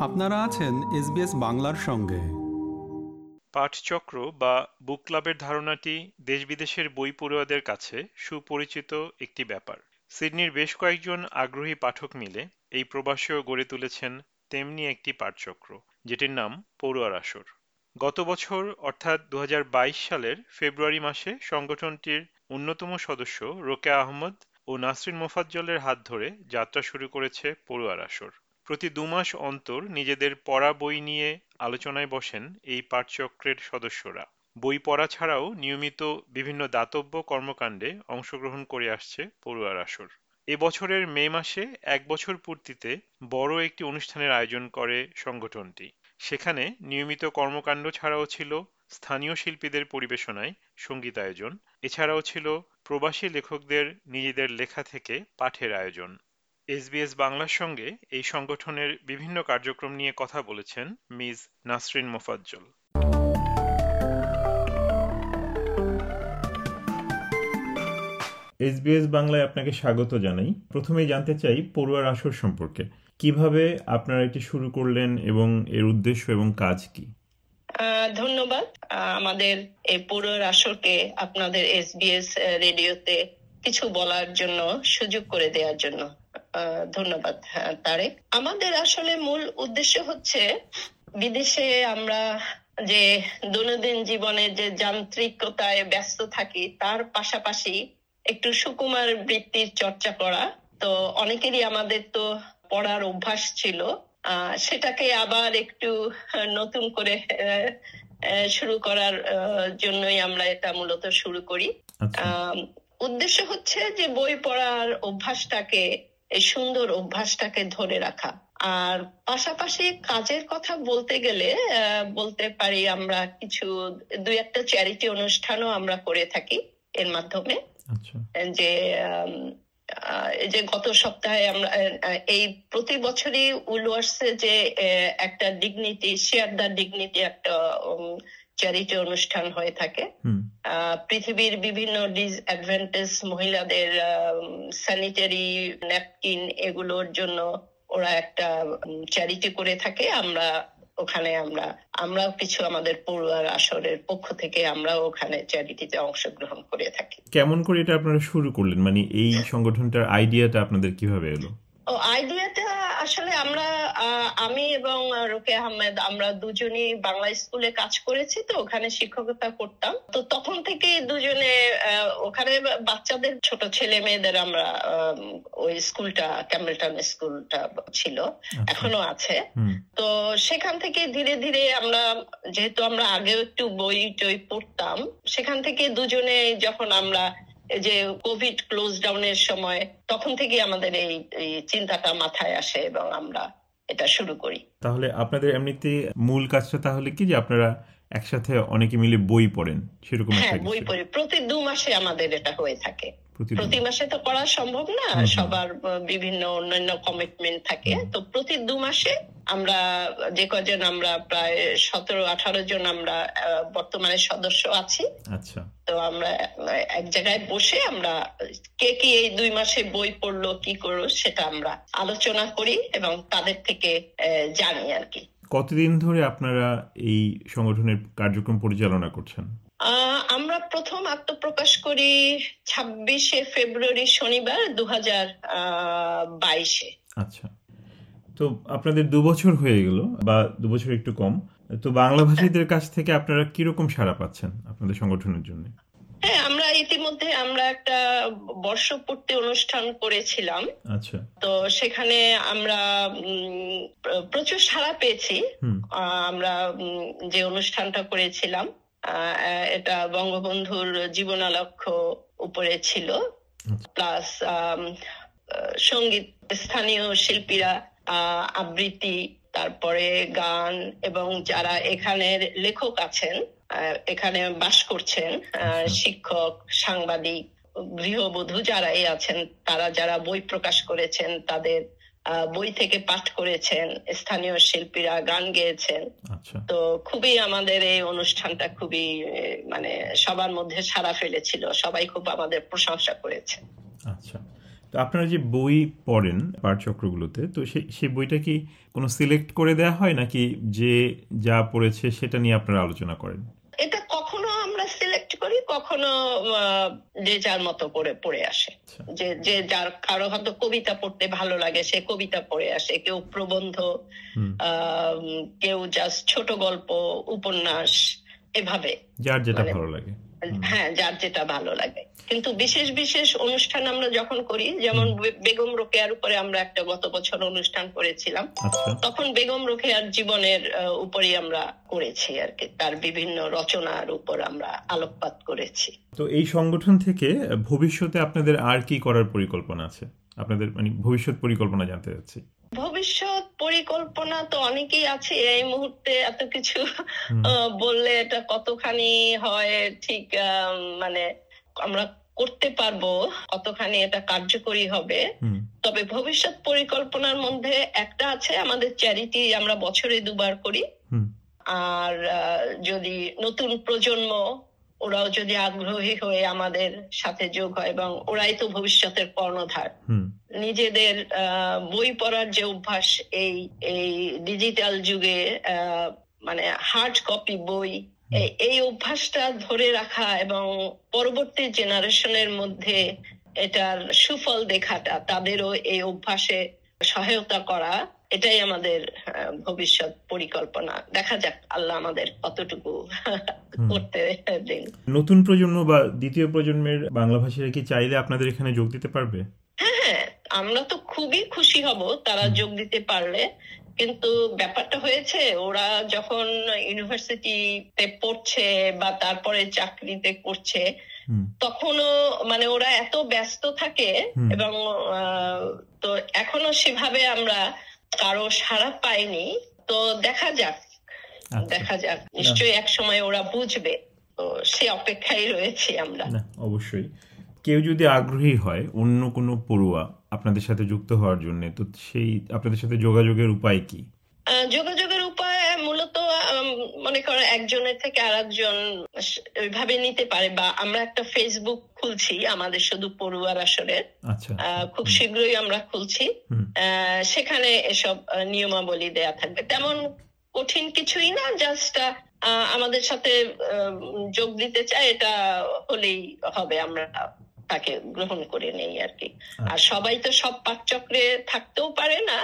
আপনারা আছেন এসবিএস বাংলার সঙ্গে। পাঠচক্র বা বুক ক্লাবের ধারণাটি দেশ বিদেশের বই পড়ুয়াদের কাছে সুপরিচিত একটি ব্যাপার। সিডনির বেশ কয়েকজন আগ্রহী পাঠক মিলে এই প্রবাসেও গড়ে তুলেছেন তেমনি একটি পাঠচক্র, যেটির নাম পড়ুয়ার আসর। গত বছর, অর্থাৎ দু হাজার বাইশ সালের ফেব্রুয়ারি মাসে সংগঠনটির অন্যতম সদস্য রোকেয়া আহমদ ও নাসরিন মোফাজ্জলের হাত ধরে যাত্রা শুরু করেছে পড়ুয়ার আসর। প্রতি দুমাস অন্তর নিজেদের পড়া বই নিয়ে আলোচনায় বসেন এই পাঠচক্রের সদস্যরা। বই পড়া ছাড়াও নিয়মিত বিভিন্ন দাতব্য কর্মকাণ্ডে অংশগ্রহণ করে আসছে পড়ুয়ার আসর। এ বছরের মে মাসে এক বছর পূর্তিতে বড় একটি অনুষ্ঠানের আয়োজন করে সংগঠনটি। সেখানে নিয়মিত কর্মকাণ্ড ছাড়াও ছিল স্থানীয় শিল্পীদের পরিবেশনায় সঙ্গীতায়োজন। এছাড়াও ছিল প্রবাসী লেখকদের নিজেদের লেখা থেকে পাঠের আয়োজন। এসবিএস বাংলার সঙ্গে এই সংগঠনের বিভিন্ন কার্যক্রম নিয়ে কথা বলেছেন মিস নাসরিন মোফাজ্জল। এসবিএস বাংলায় আপনাকে স্বাগত জানাই। প্রথমেই জানতে চাই পড়ুয়ার আসর সম্পর্কে। কীভাবে আপনারা এটি শুরু করলেন এবং এর উদ্দেশ্য এবং কাজ কি? ধন্যবাদ। আমাদের এই পড়ুয়ার আসরকে আপনাদের এসবিএস রেডিওতে কিছু বলার জন্য সুযোগ করে দেওয়ার জন্য। ধন্যবাদ তারেক। আমাদের আসলে মূল উদ্দেশ্য হচ্ছে বিদেশে আমরা যে দৈনন্দিন জীবনে যে যান্ত্রিকতায় ব্যস্ত থাকি তার পাশাপাশি একটু সুকুমার বৃত্তির চর্চা করা। তো অনেকেরই আমাদের তো পড়ার অভ্যাস ছিল সেটাকে আবার একটু নতুন করে শুরু করার জন্যই আমরা এটা মূলত শুরু করি। আচ্ছা। উদ্দেশ্য হচ্ছে যে বই পড়ার অভ্যাসটাকে এই সুন্দর অভ্যাসটাকে ধরে রাখা আর পাশাপাশি কাজের কথা বলতে গেলে বলতে পারি আমরা কিছু দুই একটা চ্যারিটি অনুষ্ঠানও আমরা করে থাকি এর মাধ্যমে আচ্ছা। যে যে গত সপ্তাহে আমরা এই প্রতি বছরই উলওয়ার্সে যে একটা ডিগনিটি শেয়ার দ্য ডিগনিটি একটা চ্যারিটি অনুষ্ঠান হয়ে থাকে। পৃথিবীর বিভিন্ন ডিসঅ্যাডভান্টেজ মহিলাদের স্যানিটারি ন্যাপকিন এগুলোর জন্য ওরা একটা চ্যারিটি করে থাকে। আমরা ওখানে আমরা আমরাও কিছু আমাদের পড়ুয়ার আসরের পক্ষ থেকে আমরাও ওখানে চ্যারিটিতে অংশগ্রহণ করে থাকি। কেমন করে এটা আপনারা শুরু করলেন? মানে এই সংগঠনটার আইডিয়াটা আপনাদের কীভাবে এলো? ও আইডিয়াটা আসলে আমরা আমি এবং রোকে আহমেদ আমরা দুজনই বাংলা স্কুলে কাজ করেছি তো ওখানে শিক্ষকতা করতাম। তো তখন থেকে দুজনে ওখানে বাচ্চাদের ছোট ছেলে মেয়েদের আমরা ওই স্কুলটা ক্যামেলটন স্কুলটা ছিল আচ্ছা। এখনও আছে। তো সেখান থেকে ধীরে ধীরে আমরা যেহেতু আমরা আগেও একটু বই টই পড়তাম সেখান থেকে দুজনে যখন আমরা যে কোভিড ক্লোজ ডাউনের সময় তখন থেকে আমাদের এই চিন্তাটা মাথায় আসে এবং আমরা এটা শুরু করি। তাহলে আপনাদের এমনিতে মূল কাজটা তাহলে কি যে আপনারা একসাথে অনেকে মিলে বই পড়েন? সেরকম হ্যাঁ বই পড়ি। প্রতি দু মাসে আমাদের এটা হয়ে থাকে। প্রতি মাসে। তো করা সম্ভব না। সবার বিভিন্ন অন্যান্য কমিটমেন্ট থাকে। তো প্রতি দু মাসে আমরা যে কজন আমরা প্রায় সতেরো আঠারো জন আমরা বর্তমানে সদস্য আছি। আচ্ছা। তো আমরা এক জায়গায় বসে আমরা কে কি এই দুই মাসে বই পড়ল কি করল সেটা আমরা আলোচনা করি এবং তাদের থেকে জানি আর কি। কতদিন ধরে আপনারা এই সংগঠনের কার্যক্রম পরিচালনা করছেন? আমরা প্রথম আত্মপ্রকাশ করি ছাব্বিশে ফেব্রুয়ারি শনিবার দু হাজার বাইশে। আচ্ছা। তো আপনাদের দু বছর হয়ে গেল বা দু বছর একটু কম। তো বাংলা ভাষীদের কাছ থেকে আপনারা কীরকম সাড়া পাচ্ছেন আপনাদের সংগঠনের জন্য? হ্যাঁ আমরা ইতিমধ্যে আমরা একটা বর্ষপূর্তি অনুষ্ঠান করেছিলাম। আচ্ছা। তো সেখানে আমরা প্রচুর সাড়া পেয়েছি। আমরা যে অনুষ্ঠানটা করেছিলাম এটা বঙ্গবন্ধুর জীবনালক্ষ্য উপরে ছিল। প্লাস সংগীত স্থানীয় শিল্পীরা আবৃত্তি তারপরে গান এবং যারা এখানের লেখক আছেন এখানে বাস করছেন আচ্ছা। শিক্ষক সাংবাদিক গৃহবধূ যারাই আছেন তারা যারা বই প্রকাশ করেছেন তাদের বই থেকে পাঠ করেছেন স্থানীয় শিল্পীরা গান গেয়েছেন আচ্ছা। তো খুবই আমাদের এই অনুষ্ঠানটা খুবই মানে সবার মধ্যে সারা ফেলেছিল সবাই খুব আমাদের প্রশংসা করেছে আচ্ছা তো আপনারা যে বই পড়েন পাঠচক্রগুলোতে তো সেই সেই বইটা কি কোনো সিলেক্ট করে দেয়া হয় নাকি যে যা পড়েছে সেটা নিয়ে আপনারা আলোচনা করেন? এটা কখনো আমরা সিলেক্ট করি কখনো যে যার মতো করে পড়ে আসে। আচ্ছা। যে যে যার কারও হয়তো কবিতা পড়তে ভালো লাগে সে কবিতা পড়ে আসে। কেউ প্রবন্ধ কেউ জাস্ট ছোট গল্প উপন্যাস এভাবে। যার যেটা মানে- ভালো লাগে। হ্যাঁ যার যেটা ভালো লাগে। কিন্তু বিশেষ বিশেষ অনুষ্ঠান আমরা যখন করি যেমন বেগম রোকেয়ার উপরে আমরা একটা গত বছর অনুষ্ঠান করেছিলাম আচ্ছা। তখন বেগম রোকেয়ার জীবনের উপরই আমরা করেছি আর কি। তার বিভিন্ন রচনার উপর আমরা আলোকপাত করেছি। তো এই সংগঠন থেকে ভবিষ্যতে আপনাদের আর কি করার পরিকল্পনা আছে? আপনাদের মানে ভবিষ্যৎ পরিকল্পনা জানতে চাচ্ছি। ভবিষ্যৎ পরিকল্পনা তো অনেকেই আছে। এই মুহূর্তে এত কিছু বললে এটা কতখানি হয় ঠিক মানে আমরা করতে পারব কতখানি এটা কার্যকরী হবে। তবে ভবিষ্যৎ পরিকল্পনার মধ্যে একটা আছে আমাদের চ্যারিটি আমরা বছরে দুবার করি। আর যদি নতুন প্রজন্ম ওরাও যদি আগ্রহী হয়ে আমাদের সাথে যোগ হয় এবং ওরাই তো ভবিষ্যতের কর্ণধার। নিজেদের বই পড়ার যে অভ্যাস এই এই ডিজিটাল যুগে মানে হার্ড কপি বই এই- অভ্যাসটা ধরে রাখা এবং পরবর্তী জেনারেশনের মধ্যে এটার সুফল দেখাটা তাদেরও এই অভ্যাসে সহায়তা করা এটাই আমাদের ভবিষ্যৎ পরিকল্পনা। দেখা যাক আল্লাহ আমাদের কতটুকু করতে দিন। নতুন প্রজন্ম বা দ্বিতীয় প্রজন্মের বাংলা ভাষীরা কি চাইলে আপনাদের এখানে যোগ দিতে পারবে? আমরা তো খুবই খুশি হব তারা যোগ দিতে পারলে। কিন্তু ব্যাপারটা হয়েছে ওরা যখন ইউনিভার্সিটিতে পড়ছে বা তারপরে চাকরিতে করছে তখনও মানে ওরা এত ব্যস্ত থাকে এবং আহ, তো এখনও সেভাবে আমরা কারও সাড়া পাইনি। তো দেখা যাক আচ্ছা। দেখা যাক। নিশ্চয়ই এক সময় ওরা বুঝবে। তো সে অপেক্ষায় রয়েছি আমরা। অবশ্যই। কেউ যদি আগ্রহী হয় অন্য কোনো পড়ুয়া আপনাদের সাথে যুক্ত হওয়ার জন্য তো সেই আপনাদের সাথে যোগাযোগের উপায় কি? যোগাযোগের উপায় মূলত মনে করো একজনের থেকে আর একজন ওইভাবে নিতে পারে বা আমরা একটা ফেসবুক খুলছি আমাদের শুধু পড়ুয়ার আসরের আচ্ছা। আহ, খুব শীঘ্রই আমরা খুলছি। সেখানে এসব নিয়মাবলী দেয়া থাকবে। তেমন কঠিন কিছুই না জাস্ট আমাদের সাথে যোগ দিতে চাই এটা হলেই হবে আমরা। তাকে গ্রহণ করে নেই আর কি। আর সবাই তো সব পাঠচক্রে থাকতেও পারে না।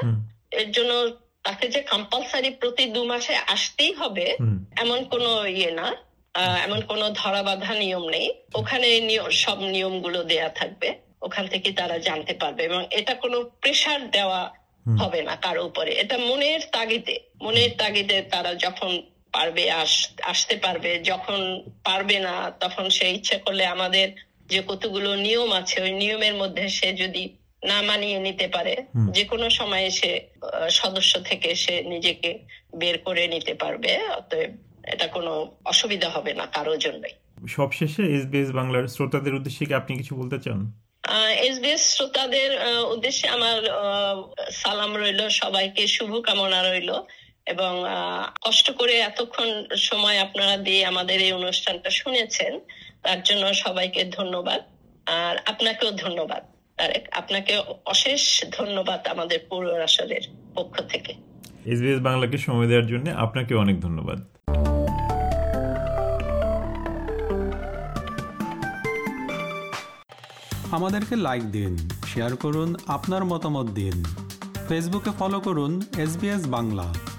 এর জন্য তাকে যে কম্পালসারি প্রতি দু মাসে আসতেই হবে এমন কোনো ইয়ে না। আহ, এমন কোনো ধরা বাঁধা নিয়ম নেই। ওখানে নিয়- সব নিয়মগুলো দেয়া থাকবে। ওখান থেকে তারা জানতে পারবে এবং এটা কোনো প্রেসার দেওয়া হবে না কারও উপরে। এটা মনের তাগিদে। মনের তাগিদে তারা যখন পারবে আস- আসতে পারবে যখন পারবে না তখন সে ইচ্ছে করলে আমাদের যে কতগুলো নিয়ম আছে ওই নিয়মের মধ্যে সে যদি না মানিয়ে নিতে পারে। যে কোনো সময়ে সে সদস্য থেকে সে নিজেকে বের করে নিতে পারবে অতএব এটা কোনো অসুবিধা হবে না কারোর জন্যই। সবশেষে এসবিএস বাংলার শ্রোতাদের উদ্দেশ্যে কি আপনি কিছু বলতে চান? এসবিএস শ্রোতাদের উদ্দেশ্যে আমার সালাম রইল সবাইকে শুভকামনা রইল। এবং আহ, কষ্ট করে এতক্ষণ সময় আপনারা দিয়ে আমাদের এই অনুষ্ঠানটা শুনেছেন তার জন্য সবাইকে ধন্যবাদ। আর আপনাকেও ধন্যবাদ তারেক। আপনাকে অশেষ ধন্যবাদ আমাদের পূর্ব আসরের পক্ষ থেকে। এসবিএস বাংলাকে সময় দেওয়ার জন্য আপনাকে অনেক ধন্যবাদ। আমাদেরকে লাইক দিন শেয়ার করুন আপনার মতামত দিন। ফেসবুকে ফলো করুন এস বাংলা।